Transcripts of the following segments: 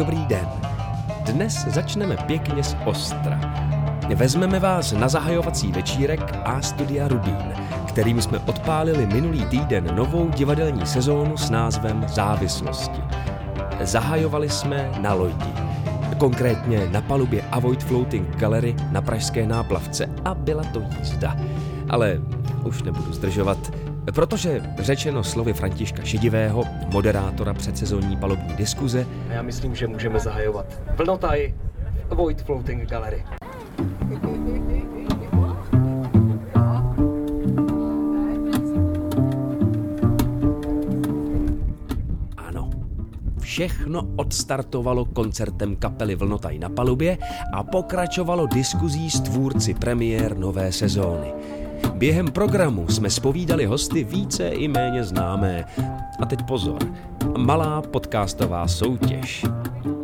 dobrý den. Dnes začneme pěkně z ostra. Vezmeme vás na zahajovací večírek A Studia Rubín, kterým jsme odpálili minulý týden novou divadelní sezónu s názvem Závislosti. Zahajovali jsme na lodi, konkrétně na palubě Avoid Floating Gallery na Pražské náplavce a byla to jízda. Ale už nebudu zdržovat, Protože řečeno slovy Františka Šedivého, moderátora předsezonní palubní diskuze, A já myslím, že můžeme zahajovat vlnotaj Void Floating Gallery. ano, všechno odstartovalo koncertem kapely Vlnotaj na palubě a pokračovalo diskuzí s tvůrci premiér nové sezóny. Během programu jsme spovídali hosty více i méně známé. A teď pozor, malá podcastová soutěž.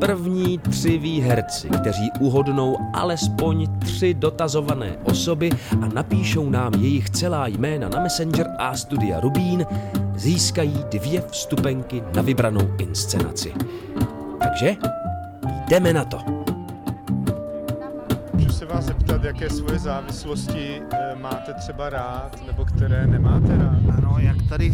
První tři výherci, kteří uhodnou alespoň tři dotazované osoby a napíšou nám jejich celá jména na Messenger a Studia Rubín, získají dvě vstupenky na vybranou inscenaci. Takže jdeme na to. Můžu se vás zeptat, jaké svoje závislosti eh, máte třeba rád, nebo které nemáte rád? Ano, jak tady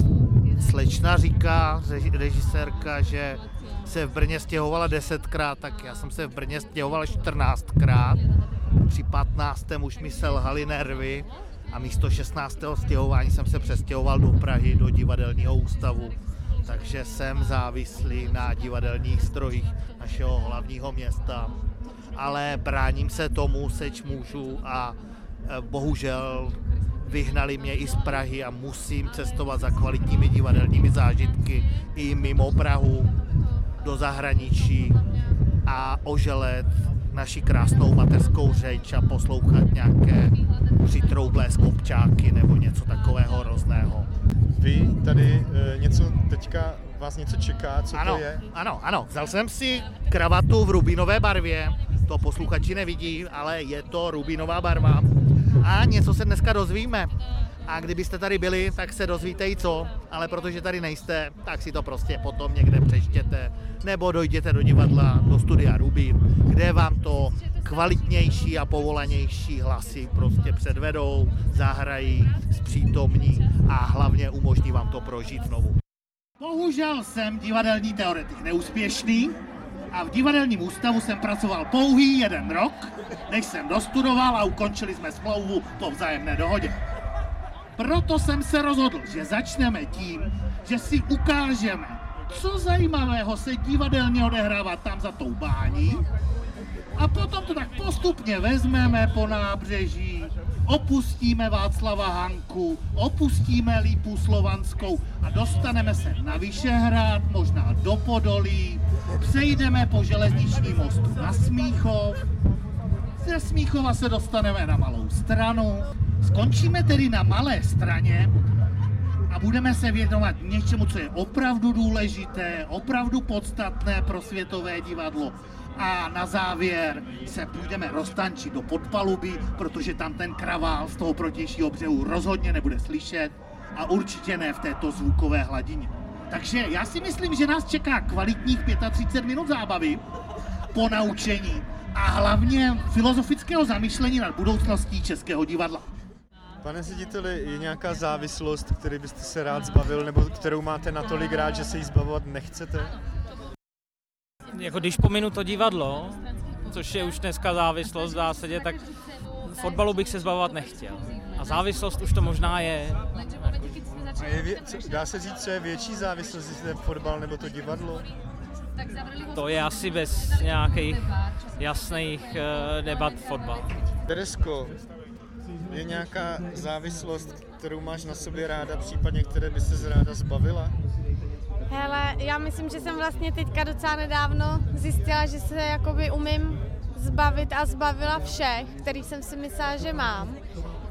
slečna říká, reži- režisérka, že se v Brně stěhovala desetkrát, tak já jsem se v Brně stěhoval 14krát. Při 15. už mi selhaly nervy a místo 16. stěhování jsem se přestěhoval do Prahy, do divadelního ústavu. Takže jsem závislý na divadelních strojích našeho hlavního města. Ale bráním se tomu, seč můžu a e, bohužel vyhnali mě i z Prahy a musím cestovat za kvalitními divadelními zážitky i mimo Prahu do zahraničí a oželet naši krásnou mateřskou řeč a poslouchat nějaké přitroublé skopčáky nebo něco takového hrozného. Vy tady eh, něco teďka, vás něco čeká, co ano, to je? ano, ano. Vzal jsem si kravatu v rubinové barvě, to posluchači nevidí, ale je to rubinová barva. A něco se dneska dozvíme. A kdybyste tady byli, tak se dozvíte i co, ale protože tady nejste, tak si to prostě potom někde přečtěte, nebo dojděte do divadla, do studia Rubín, kde vám to kvalitnější a povolanější hlasy prostě předvedou, zahrají, zpřítomní a hlavně umožní vám to prožít znovu. Bohužel jsem divadelní teoretik neúspěšný a v divadelním ústavu jsem pracoval pouhý jeden rok, než jsem dostudoval a ukončili jsme smlouvu po vzájemné dohodě. Proto jsem se rozhodl, že začneme tím, že si ukážeme, co zajímavého se divadelně odehrává tam za tou bání a potom to tak postupně vezmeme po nábřeží, opustíme Václava Hanku, opustíme Lípu Slovanskou a dostaneme se na Vyšehrad, možná do Podolí, přejdeme po železničním mostu na Smíchov, ze Smíchova se dostaneme na malou stranu, skončíme tedy na malé straně a budeme se věnovat něčemu, co je opravdu důležité, opravdu podstatné pro světové divadlo. A na závěr se půjdeme roztančit do podpaluby, protože tam ten kravál z toho protějšího břehu rozhodně nebude slyšet a určitě ne v této zvukové hladině. Takže já si myslím, že nás čeká kvalitních 35 minut zábavy po naučení a hlavně filozofického zamýšlení nad budoucností českého divadla. Pane řediteli, je nějaká závislost, který byste se rád zbavil, nebo kterou máte natolik rád, že se jí zbavovat nechcete? Jako když pominu to divadlo, což je už dneska závislost v zásadě, tak fotbalu bych se zbavovat nechtěl. A závislost už to možná je. A je vě- co- dá se říct, co je větší závislost, jestli je fotbal nebo to divadlo? To je asi bez nějakých jasných uh, debat fotbal. Teresko, je nějaká závislost, kterou máš na sobě ráda, případně které by se ráda zbavila? Hele, já myslím, že jsem vlastně teďka docela nedávno zjistila, že se jakoby umím zbavit a zbavila všech, který jsem si myslela, že mám.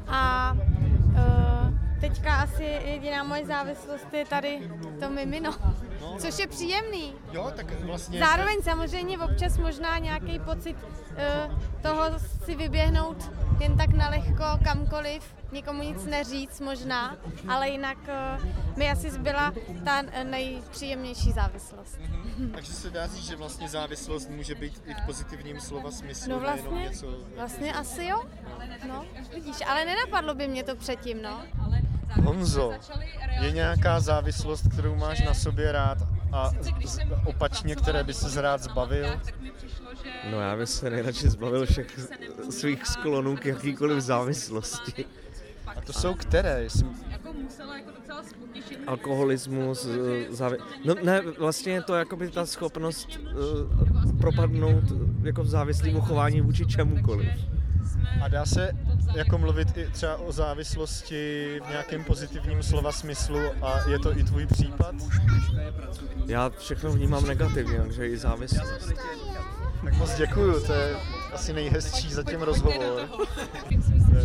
A uh, teďka asi jediná moje závislost je tady to mimino. No. což je příjemný. Jo, tak vlastně... Zároveň samozřejmě občas možná nějaký pocit uh, toho si vyběhnout jen tak na lehko kamkoliv, nikomu nic neříct možná, ale jinak uh, mi asi zbyla ta nejpříjemnější závislost. Takže se dá říct, že vlastně závislost může být i v pozitivním slova smyslu, No nejenom vlastně, něco... vlastně asi jo. No, vidíš, ale nenapadlo by mě to předtím, no. Honzo, je nějaká závislost, kterou máš na sobě rád a opačně, které by se rád zbavil? No já bych se nejradši zbavil všech svých sklonů k jakýkoliv závislosti. A to jsou které? Jestli... Alkoholismus, eh, závi... No ne, vlastně je to jakoby ta schopnost uh, propadnout jako v závislýmu chování vůči čemukoliv. A dá se jako mluvit i třeba o závislosti v nějakém pozitivním slova smyslu a je to i tvůj případ? Já všechno vnímám negativně, takže i závislost. Tak moc děkuju, to je asi nejhezčí zatím rozhovor.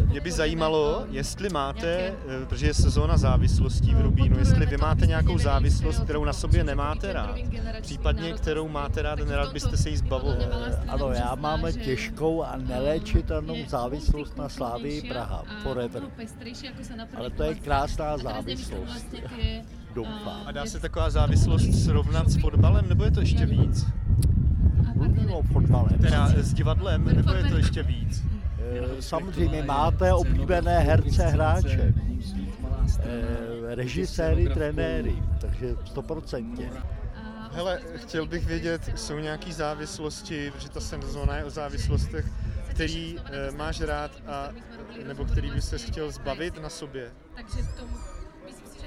Mě by zajímalo, jestli máte, eh, protože je sezóna závislostí v Rubínu, jestli vy máte nějakou závislost, kterou na sobě nemáte rád, případně kterou máte rád nerad byste se jí zbavoval. Ano, já mám těžkou a neléčitelnou závislost na Slávii Praha, forever. Ale to je krásná závislost, doufám. A dá se taková závislost srovnat s fotbalem, nebo je to ještě víc? Mluvím o fotbale. Teda s divadlem, nebo je to ještě víc? Eh, Samozřejmě máte oblíbené herce, hráče, eh, režiséry, trenéry, takže stoprocentně. Hele, chtěl bych vědět, jsou nějaké závislosti, protože ta sezóna je o závislostech, který e, máš rád a nebo který bys se chtěl zbavit na sobě?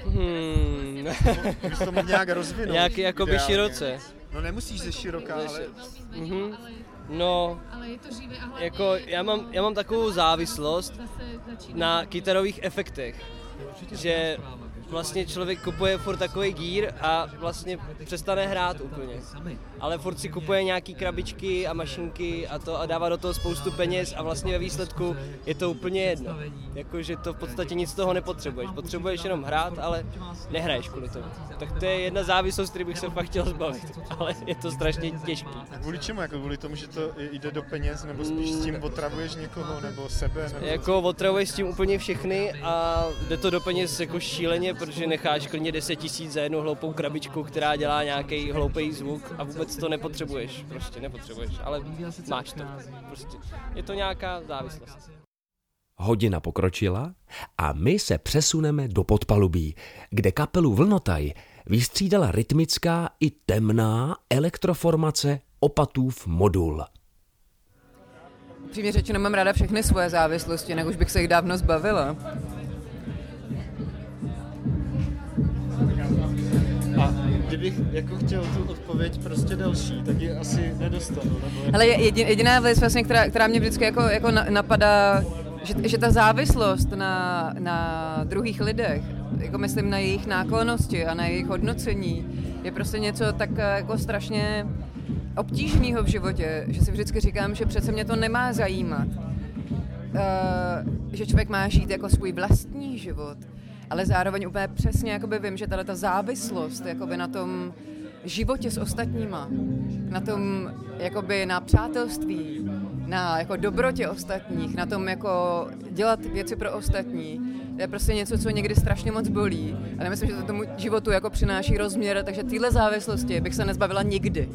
Hmm. Bys to mohl nějak rozvinout. Nějaký jakoby široce. No nemusíš ze široká, ale Mhm. No, jako já mám, já mám takovou závislost na kytarových efektech, že vlastně člověk kupuje furt takový gír a vlastně přestane hrát úplně. Ale furt si kupuje nějaký krabičky a mašinky a to a dává do toho spoustu peněz a vlastně ve výsledku je to úplně jedno. Jakože to v podstatě nic z toho nepotřebuješ. Potřebuješ jenom hrát, ale nehraješ kvůli tomu. Tak to je jedna závislost, který bych se fakt chtěl zbavit. Ale je to strašně těžké. kvůli čemu? Jako kvůli tomu, že to jde do peněz, nebo spíš s tím otravuješ někoho, nebo sebe? Nebo... Jako otravuješ s tím úplně všechny a jde to do peněz jako šíleně, protože necháš klidně 10 tisíc za jednu hloupou krabičku, která dělá nějaký hloupý zvuk a vůbec to nepotřebuješ, prostě nepotřebuješ, ale máš to. Prostě je to nějaká závislost. Hodina pokročila a my se přesuneme do podpalubí, kde kapelu Vlnotaj vystřídala rytmická i temná elektroformace opatův modul. Přímě řečeno mám ráda všechny svoje závislosti, jinak už bych se jich dávno zbavila. Kdybych jako chtěl tu odpověď prostě další, tak ji asi nedostanu. Nebo. Ale jedin, jediná věc, vlastně, která, která mě vždycky jako, jako na- napadá, že, že ta závislost na, na druhých lidech, jako myslím na jejich náklonosti a na jejich hodnocení, je prostě něco tak eh, jako strašně obtížného v životě, že si vždycky říkám, že přece mě to nemá zajímat. Uh, že člověk má žít jako svůj vlastní život, ale zároveň úplně přesně jakoby vím, že tato ta závislost jakoby na tom životě s ostatníma, na tom jakoby na přátelství, na jako dobrotě ostatních, na tom jako dělat věci pro ostatní, je prostě něco, co někdy strašně moc bolí. Ale myslím, že to tomu životu jako přináší rozměr, takže tyhle závislosti bych se nezbavila nikdy.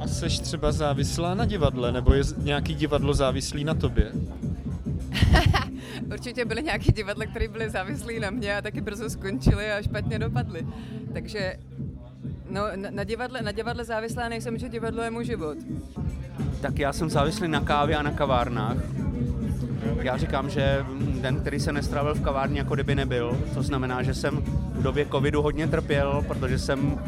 A seš třeba závislá na divadle, nebo je nějaký divadlo závislý na tobě? Určitě byly nějaké divadla, které byly závislí na mě a taky brzo skončily a špatně dopadly. Takže no, na, divadle, na divadle závislá nejsem, že divadlo je můj život. Tak já jsem závislý na kávě a na kavárnách. Já říkám, že den, který se nestrávil v kavárně, jako kdyby nebyl. To znamená, že jsem v době covidu hodně trpěl, protože jsem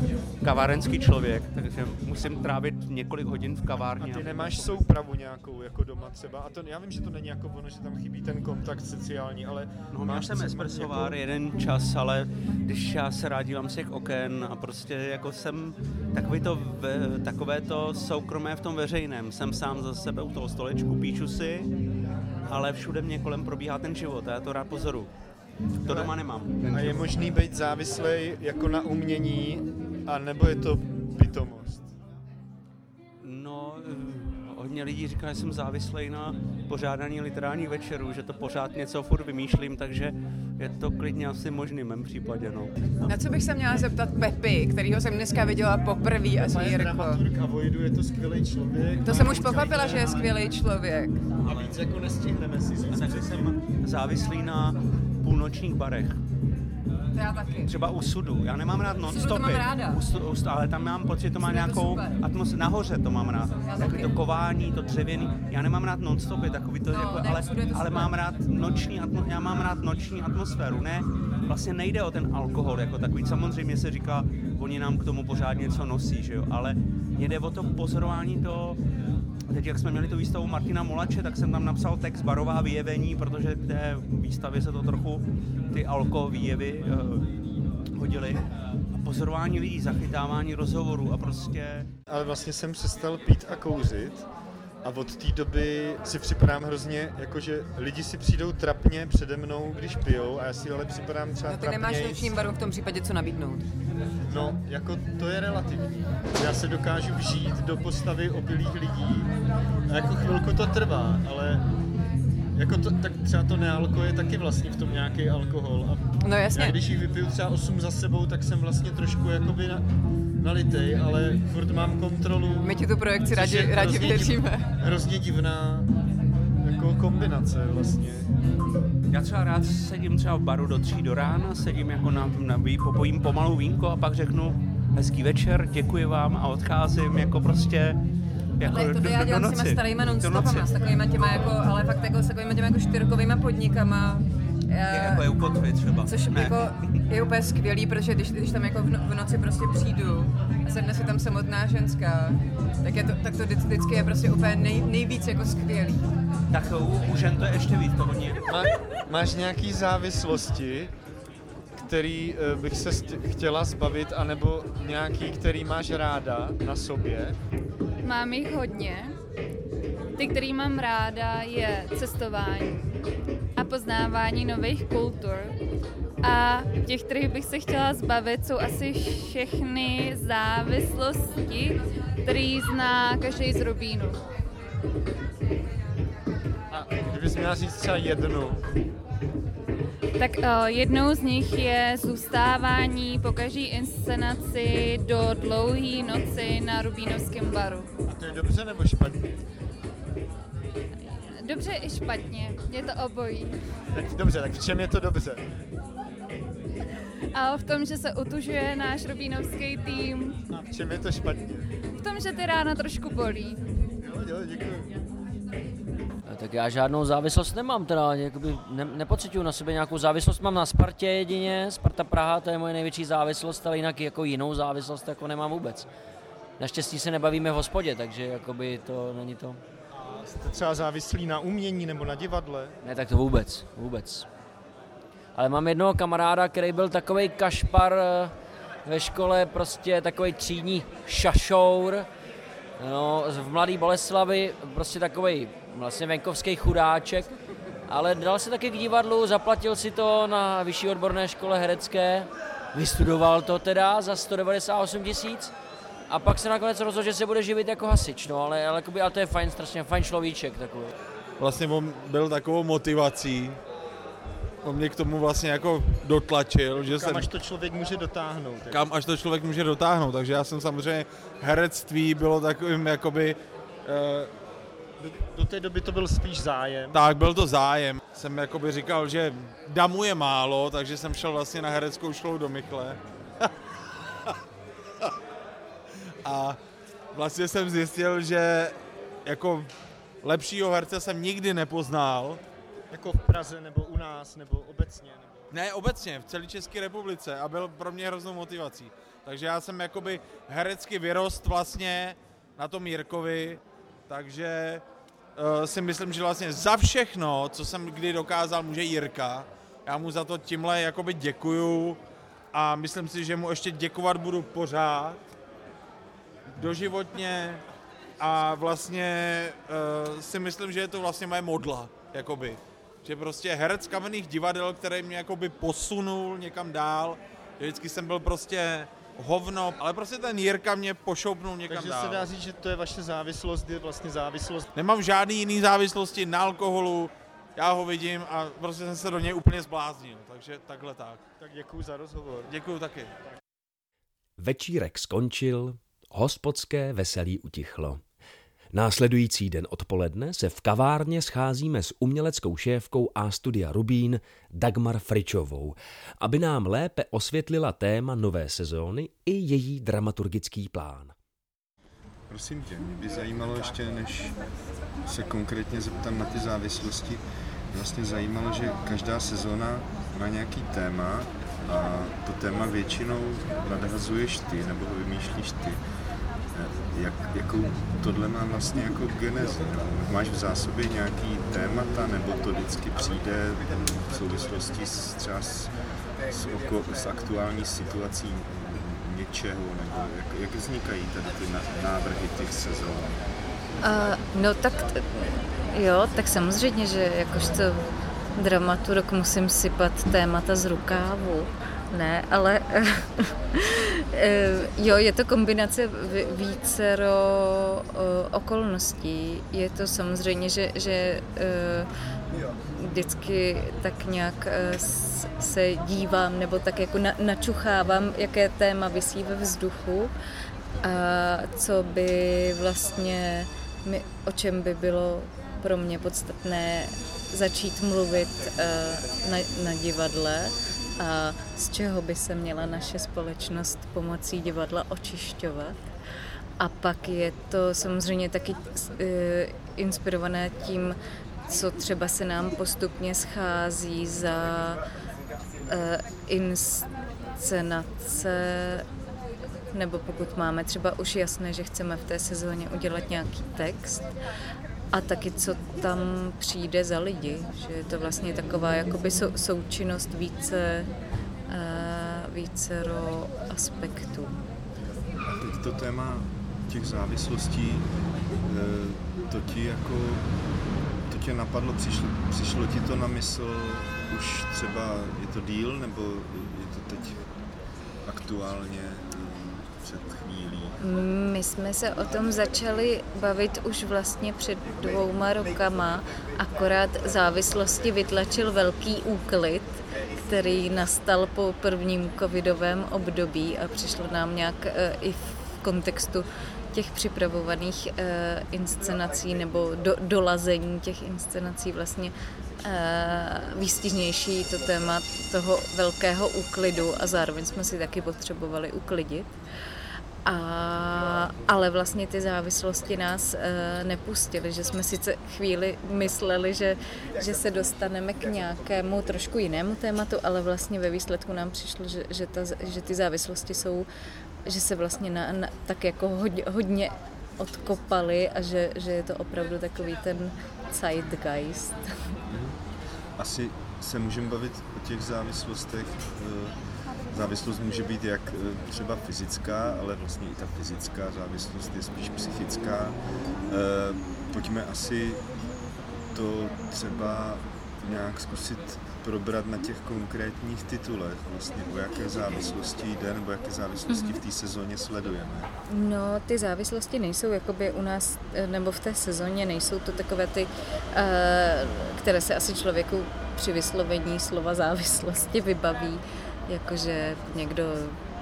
kavárenský člověk, takže musím trávit několik hodin v kavárně. A ty nemáš soupravu nějakou jako doma třeba? A to, já vím, že to není jako ono, že tam chybí ten kontakt sociální, ale No, měl máš jsem třeba espressovar nějakou- jeden čas, ale když já se rád dívám z těch oken a prostě jako jsem takový to, ve, takové to soukromé v tom veřejném. Jsem sám za sebe u toho stolečku, píšu si, ale všude mě kolem probíhá ten život a já to rád pozoru. To doma nemám. A je možný být závislý jako na umění a nebo je to pitomost? Hodně lidí říká, že jsem závislý na pořádání literárních večerů, že to pořád něco furt vymýšlím, takže je to klidně asi možný v mém případě, no. Na co bych se měla zeptat Pepy, kterýho jsem dneska viděla poprvé asi je Jirko. dramaturg a Vojdu je to skvělý člověk. To jsem už pochopila, že je skvělý člověk. A víc jako nestihneme si A taky jsem závislý na půlnočních barech. To já taky. Třeba u sudu. Já nemám rád non-stopy. to mám ráda. U sudu, u ale tam mám pocit, že to má Sudu je to nějakou super. atmosféru. Nahoře to mám rád. Já Takový taky. to kování, to dřevěný. Já nemám rád non-stopy, takový to, No, jako, ne, ale, u sudu je to ale super. mám rád noční, atmo, já mám rád noční atmosféru. Ne, vlastně nejde o ten alkohol jako takový. Samozřejmě se říká, oni nám k tomu pořád něco nosí, že jo, ale jde o to pozorování to, Teď, jak jsme měli tu výstavu Martina Molače, tak jsem tam napsal text Barová vyjevení, protože k té výstavě se to trochu ty alko výjevy uh, hodily. A pozorování lidí, zachytávání rozhovorů a prostě... Ale vlastně jsem přestal pít a kouřit a od té doby si připadám hrozně, jakože lidi si přijdou trapně přede mnou, když pijou a já si ale připadám třeba No ty nemáš trapnějc. nočním baru v tom případě co nabídnout. No, jako to je relativní. Já se dokážu vžít do postavy opilých lidí a jako chvilku to trvá, ale jako to, tak třeba to nealko je taky vlastně v tom nějaký alkohol. A No jasně. Já když jich vypiju třeba 8 za sebou, tak jsem vlastně trošku jakoby na, nalitej, ale furt mám kontrolu. My ti tu projekci rádi- rádi hrozně div-. Hrozně divná jako kombinace vlastně. Já třeba rád sedím třeba v baru do tří do rána, sedím jako na, na popojím pomalu vínko a pak řeknu hezký večer, děkuji vám a odcházím jako prostě jako Ale to do, já do, do dělám s těma noci. starýma non-stopama, noci. s takovýma těma jako, ale fakt jako s takovýma těma jako čtyřkovýma podnikama. Eh, Jako je u kotvy třeba. Což Ne. jako je úplně skvělý, protože když, když tam jako v, no, v noci prostě přijdu a sedne si tam samotná ženská, tak, je to, tak to vždy- vždycky je prostě úplně nej, nejvíc jako skvělý. Tak u, u žen to je ještě víc, to hodně. Má, máš nějaký závislosti, který eh, bych se chtěla zbavit, anebo nějaký, který máš ráda na sobě? Mám jich hodně. Ty, který mám ráda, je cestování poznávání nových kultur. A těch, kterých bych se chtěla zbavit, jsou asi všechny závislosti, které zná každý z Rubínu. A kdybys měla říct třeba jednu, Tak uh, jednou z nich je zůstávání po každé inscenaci do dlouhé noci na Rubínovském baru. a to je dobře nebo špatně? Dobře i špatně, je to obojí. Tak dobře, tak v čem je to dobře? A v tom, že se utužuje náš rubínovský tým, A v čem je to špatně? v tom, že ty rána trošku bolí. Jo, jo, děkuji. Tak já žádnou závislost nemám, teda jakoby ne, nepocituju na sebe nějakou závislost, mám na Spartě jedině, Sparta Praha, to je moje největší závislost, ale jinak jako jinou závislost jako nemám vůbec. Naštěstí se nebavíme v hospodě, takže jakoby to není to. Jste třeba závislí na umění nebo na divadle? Ne, tak to vůbec, vůbec. Ale mám jednoho kamaráda, který byl takový kašpar eh, ve škole, prostě takový třídní šašour, no, v Mladý Boleslavi, prostě takový vlastně venkovský chudáček, ale dal se taky k divadlu, zaplatil si to na vyšší odborné škole herecké, vystudoval to teda za 198 tisíc a pak se nakonec rozhodl, že se bude živit jako hasič, no, ale, ale, jakoby, ale to je fajn, strašně fajn človíček takový. Vlastně on byl takovou motivací. On mě k tomu vlastně jako dotlačil, že Kam jsem... až to člověk může dotáhnout? jako? kam až to člověk může dotáhnout. Takže já jsem samozřejmě herectví bylo takovým jakoby... eh, Do, do té doby to byl spíš zájem. tak, byl to zájem. Jsem jakoby říkal, že damu je málo, takže jsem šel vlastně na hereckou školu do Michle. A vlastně jsem zjistil, že jako lepšího herce jsem nikdy nepoznal. Jako v Praze nebo u nás nebo obecně? Nebo... Ne, obecně, v celé České republice a byl pro mě hroznou motivací. Takže já jsem jakoby herecky vyrost vlastně na tom Jirkovi, takže uh, si myslím, že vlastně za všechno, co jsem kdy dokázal, může Jirka. Já mu za to tímhle jakoby děkuju a myslím si, že mu ještě děkovat budu pořád, doživotně a vlastně uh, si myslím, že je to vlastně moje modla, jakoby. Že prostě herec kamenných divadel, který mě jakoby posunul někam dál, že vždycky jsem byl prostě hovno, ale prostě ten Jirka mě pošoupnul někam Takže dál. se dá říct, že to je vaše závislost, je vlastně závislost. Nemám žádný jiný závislosti na alkoholu, já ho vidím a prostě jsem se do něj úplně zbláznil, takže takhle tak. Tak děkuji za rozhovor. Děkuji taky. Večírek skončil, hospodské veselí utichlo. Následující den odpoledne se v kavárně scházíme s uměleckou šéfkou A studia Rubín Dagmar Fričovou, aby nám lépe osvětlila téma nové sezóny i její dramaturgický plán. Prosím tě, mě by zajímalo ještě, než se konkrétně zeptám na ty závislosti, vlastně zajímalo, že každá sezóna má nějaký téma a to téma většinou nadhazuješ ty, nebo ho vymýšlíš ty. Jak, jakou tohle má vlastně jako genezi? Nebo máš v zásobě nějaký témata, nebo to vždycky přijde v souvislosti s třeba s, s, oko, s aktuální situací něčeho, nebo jak, jak vznikají tady ty návrhy těch sezón? Uh, no tak t- jo, tak samozřejmě, že jakožto dramaturg musím sypat témata z rukávu. Ne, ale jo, je to kombinace vícero okolností. Je to samozřejmě, že, že vždycky tak nějak se dívám nebo tak jako načuchávám, jaké téma vysí ve vzduchu a co by vlastně, o čem by bylo pro mě podstatné začít mluvit na, na divadle a z čeho by se měla naše společnost pomocí divadla očišťovat. A pak je to samozřejmě taky uh, inspirované tím, co třeba se nám postupně schází za uh, inscenace, nebo pokud máme třeba už jasné, že chceme v té sezóně udělat nějaký text a taky co tam přijde za lidi, že je to vlastně taková jakoby sou, součinnost více uh, vícero aspektů. A teď to téma těch závislostí, uh, to ti jako, to tě napadlo, přišlo, přišlo ti to na mysl už třeba, je to díl, nebo je to teď aktuálně před chvílí? My jsme se o tom začali bavit už vlastně před dvouma rokama, akorát závislosti vytlačil velký úklid, který nastal po prvním covidovém období a přišlo nám nějak i v kontextu těch připravovaných inscenací nebo do, dolazení těch inscenací vlastně výstižnější to téma toho velkého úklidu a zároveň jsme si taky potřebovali uklidit. A, ale vlastně ty závislosti nás e, nepustily, že jsme sice chvíli mysleli, že, že se dostaneme k nějakému trošku jinému tématu, ale vlastně ve výsledku nám přišlo, že, že, ta, že ty závislosti jsou, že se vlastně na, na, tak jako hodně, hodně odkopaly a že, že je to opravdu takový ten zeitgeist. Asi se můžeme bavit o těch závislostech závislost může být jak třeba fyzická, ale vlastně i ta fyzická závislost je spíš psychická. Pojďme asi to třeba nějak zkusit probrat na těch konkrétních titulech, vlastně o jaké závislosti jde, nebo jaké závislosti v té sezóně sledujeme. No, ty závislosti nejsou jakoby u nás, nebo v té sezóně nejsou to takové ty, které se asi člověku při vyslovení slova závislosti vybaví jakože někdo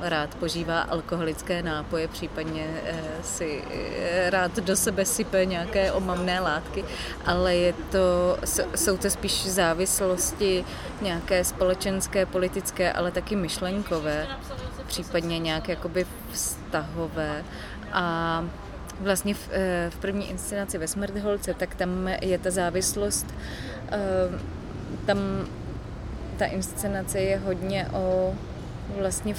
rád požívá alkoholické nápoje, případně si rád do sebe sype nějaké omamné látky, ale je to, jsou to spíš závislosti nějaké společenské, politické, ale taky myšlenkové, případně nějaké jakoby vztahové. A vlastně v, v první inscenaci ve Smrtholce, tak tam je ta závislost, tam ta inscenace je hodně o vlastně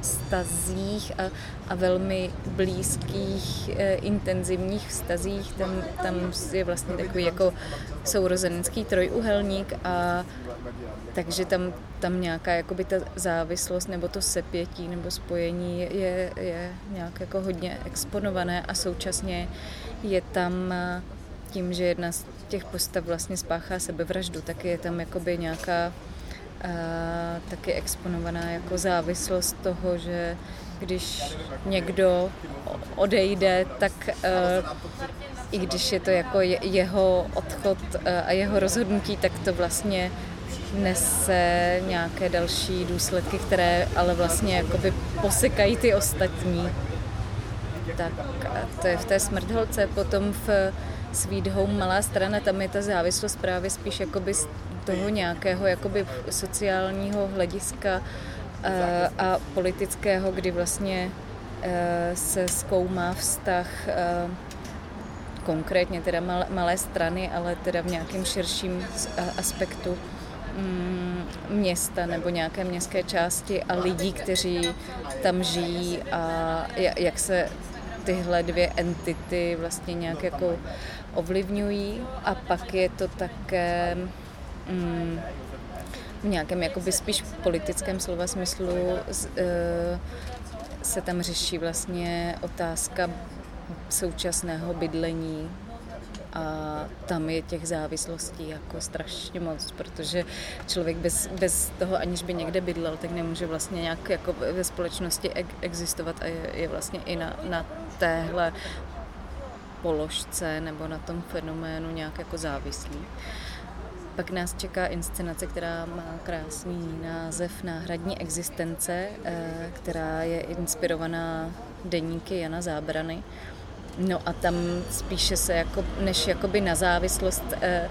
vztazích a, a velmi blízkých, e, intenzivních vztazích. Tam, tam je vlastně takový jako sourozenecký trojuhelník a takže tam, tam nějaká jakoby ta závislost nebo to sepětí nebo spojení je, je nějak jako hodně exponované a současně je tam tím, že jedna z těch postav vlastně spáchá sebevraždu, tak je tam jakoby nějaká taky exponovaná jako závislost toho, že když někdo odejde, tak i když je to jako jeho odchod a jeho rozhodnutí, tak to vlastně nese nějaké další důsledky, které ale vlastně jakoby posekají ty ostatní. Tak to je v té smrtholce. Potom v Sweet Home Malá strana, tam je ta závislost právě spíš jakoby toho nějakého jakoby sociálního hlediska eh, a politického, kdy vlastně eh, se zkoumá vztah eh, konkrétně teda malé strany, ale teda v nějakém širším aspektu Mm, města nebo nějaké městské části a lidí, kteří tam žijí a jak se tyhle dvě entity vlastně nějak jako ovlivňují. A pak je to také mm, v nějakém jakoby spíš politickém slova smyslu z, e, se tam řeší vlastně otázka současného bydlení a tam je těch závislostí jako strašně moc, protože člověk bez, bez toho, aniž by někde bydlel, tak nemůže vlastně nějak jako ve společnosti existovat a je, je vlastně i na, na téhle položce nebo na tom fenoménu nějak jako závislý. Pak nás čeká inscenace, která má krásný název Náhradní existence, eh, která je inspirovaná deníky Jana Zábrany. No a tam spíše se jako, než jakoby na závislost eh,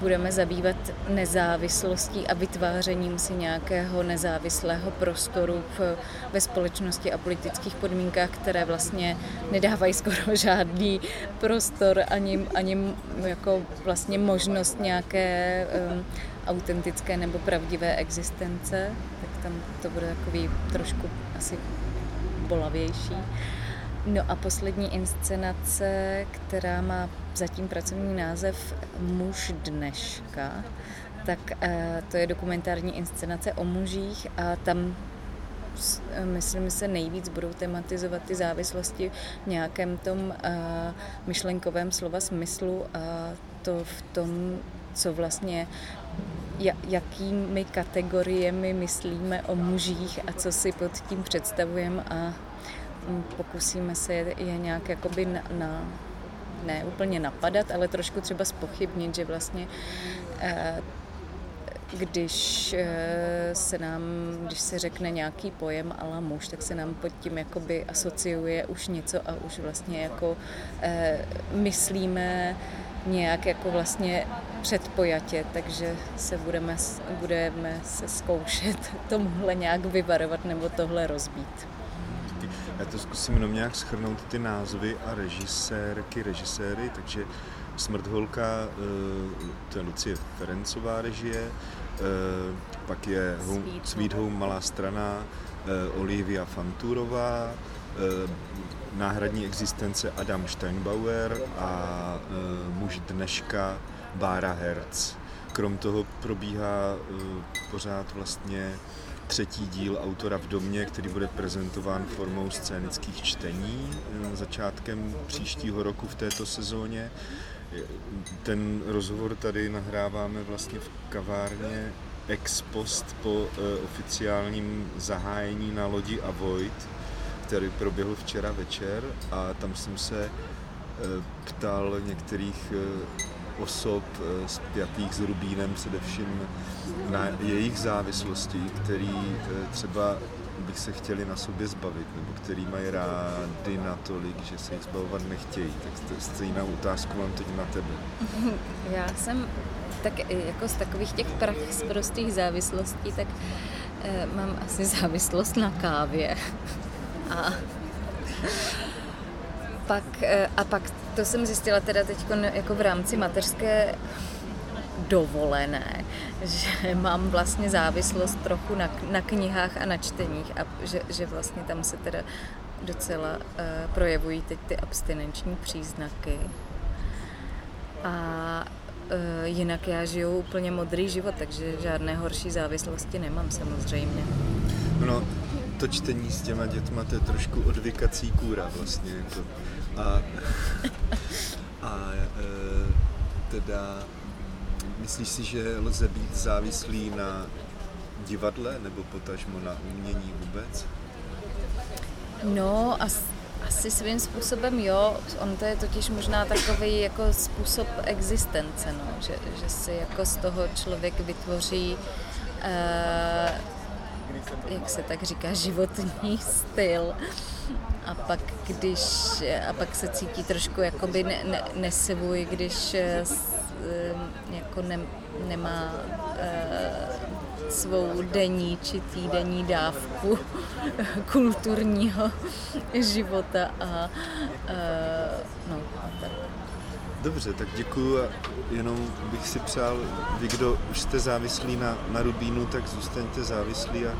budeme zabývat nezávislostí a vytvářením si nějakého nezávislého prostoru v, ve společnosti a politických podmínkách, které vlastně nedávají skoro žádný prostor ani, ani jako vlastně možnost nějaké um, autentické nebo pravdivé existence, tak tam to bude takový trošku asi bolavější. No a poslední inscenace, která má zatím pracovní název Muž dneška, tak eh, to je dokumentární inscenace o mužích a tam myslím se nejvíc budou tematizovat ty závislosti v nějakém tom eh, myšlenkovém slova smyslu a to v tom, co vlastně jakými kategoriemi myslíme o mužích a co si pod tím představujeme a pokusíme se je, nějak jakoby na, na, ne úplně napadat, ale trošku třeba spochybnit, že vlastně eh, když eh, se nám, když se řekne nějaký pojem ala muž, tak se nám pod tím jakoby asociuje už něco a už vlastně jako eh, myslíme nějak jako vlastně předpojatě, takže se budeme, budeme se zkoušet tomuhle nějak vyvarovat nebo tohle rozbít. Já to zkusím jenom nějak schrnout ty názvy a režisérky, režiséry, takže Smrtholka, eh, to je Lucie Ferencová režie, eh, pak je Home, Sweet Home Malá strana, eh, Olivia Fanturová, náhradní existence Adam Steinbauer a muž dneška Bára Herz. Krom toho probíhá pořád vlastně třetí díl autora v domě, který bude prezentován formou scénických čtení eh, začátkem příštího roku v této sezóně. Ten rozhovor tady nahráváme vlastně v kavárně ex post po eh, oficiálním zahájení na lodi Avoid, který proběhl včera večer a tam jsem se eh, ptal některých osob spjatých s Rubínem, především na jejich závislosti, který eh, třeba bych se chtěli na sobě zbavit, nebo který mají rády natolik, že se jich zbavovat nechtějí. Tak stejnou otázku mám teď na tebe. Já jsem tak jako z takových těch prach z prostých závislostí, tak eh, mám asi závislost na kávě. A pak, eh, a pak to jsem zjistila teda teď jako v rámci mateřské dovolené, že mám vlastně závislost trochu na, na knihách a na čteních a že, že vlastně tam se teda docela uh, projevují teď ty abstinenční příznaky. A uh, jinak já žiju úplně modrý život, takže žádné horší závislosti nemám samozřejmě. No, to čtení s těma dětma, to je trošku odvykací kůra vlastně. Jako. A, a e, teda Myslíš si, že lze být závislý na divadle nebo potažmo na umění vůbec? No, as, asi svým způsobem jo. On to je totiž možná takový jako způsob existence, no. že, že si jako z toho člověk vytvoří uh, jak se tak říká, životní styl. A pak, když, a pak se cítí trošku jakoby ne, ne, nesvůj, když eh, jako ne, nemá uh, svou denní či týdenní dávku kulturního života a uh, no a tak. Dobře, tak děkuju a jenom bych si přál, vy, kdo už jste závislí na, na Rubínu, tak zůstaňte závislí a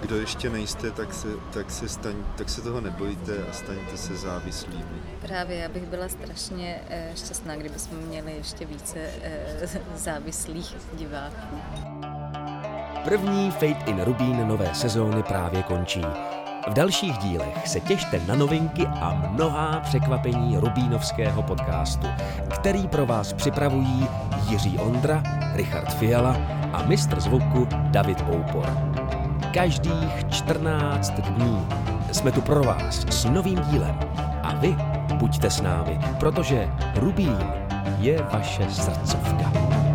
kdo ještě nejste, tak se, tak se, staň, tak se toho nebojte a staňte se závislými. Právě, já bych byla strašně eh, šťastná, kdybychom měli ještě více eh, závislých diváků. První Fate in Rubín nové sezóny právě končí. V dalších dílech se těšte na novinky a mnohá překvapení rubínovského podcastu, který pro vás připravují Jiří Ondra, Richard Fiala a mistr zvuku David Oupor. Každých 14 dní jsme tu pro vás s novým dílem a vy buďte s námi, protože Rubín je vaše srdcovka.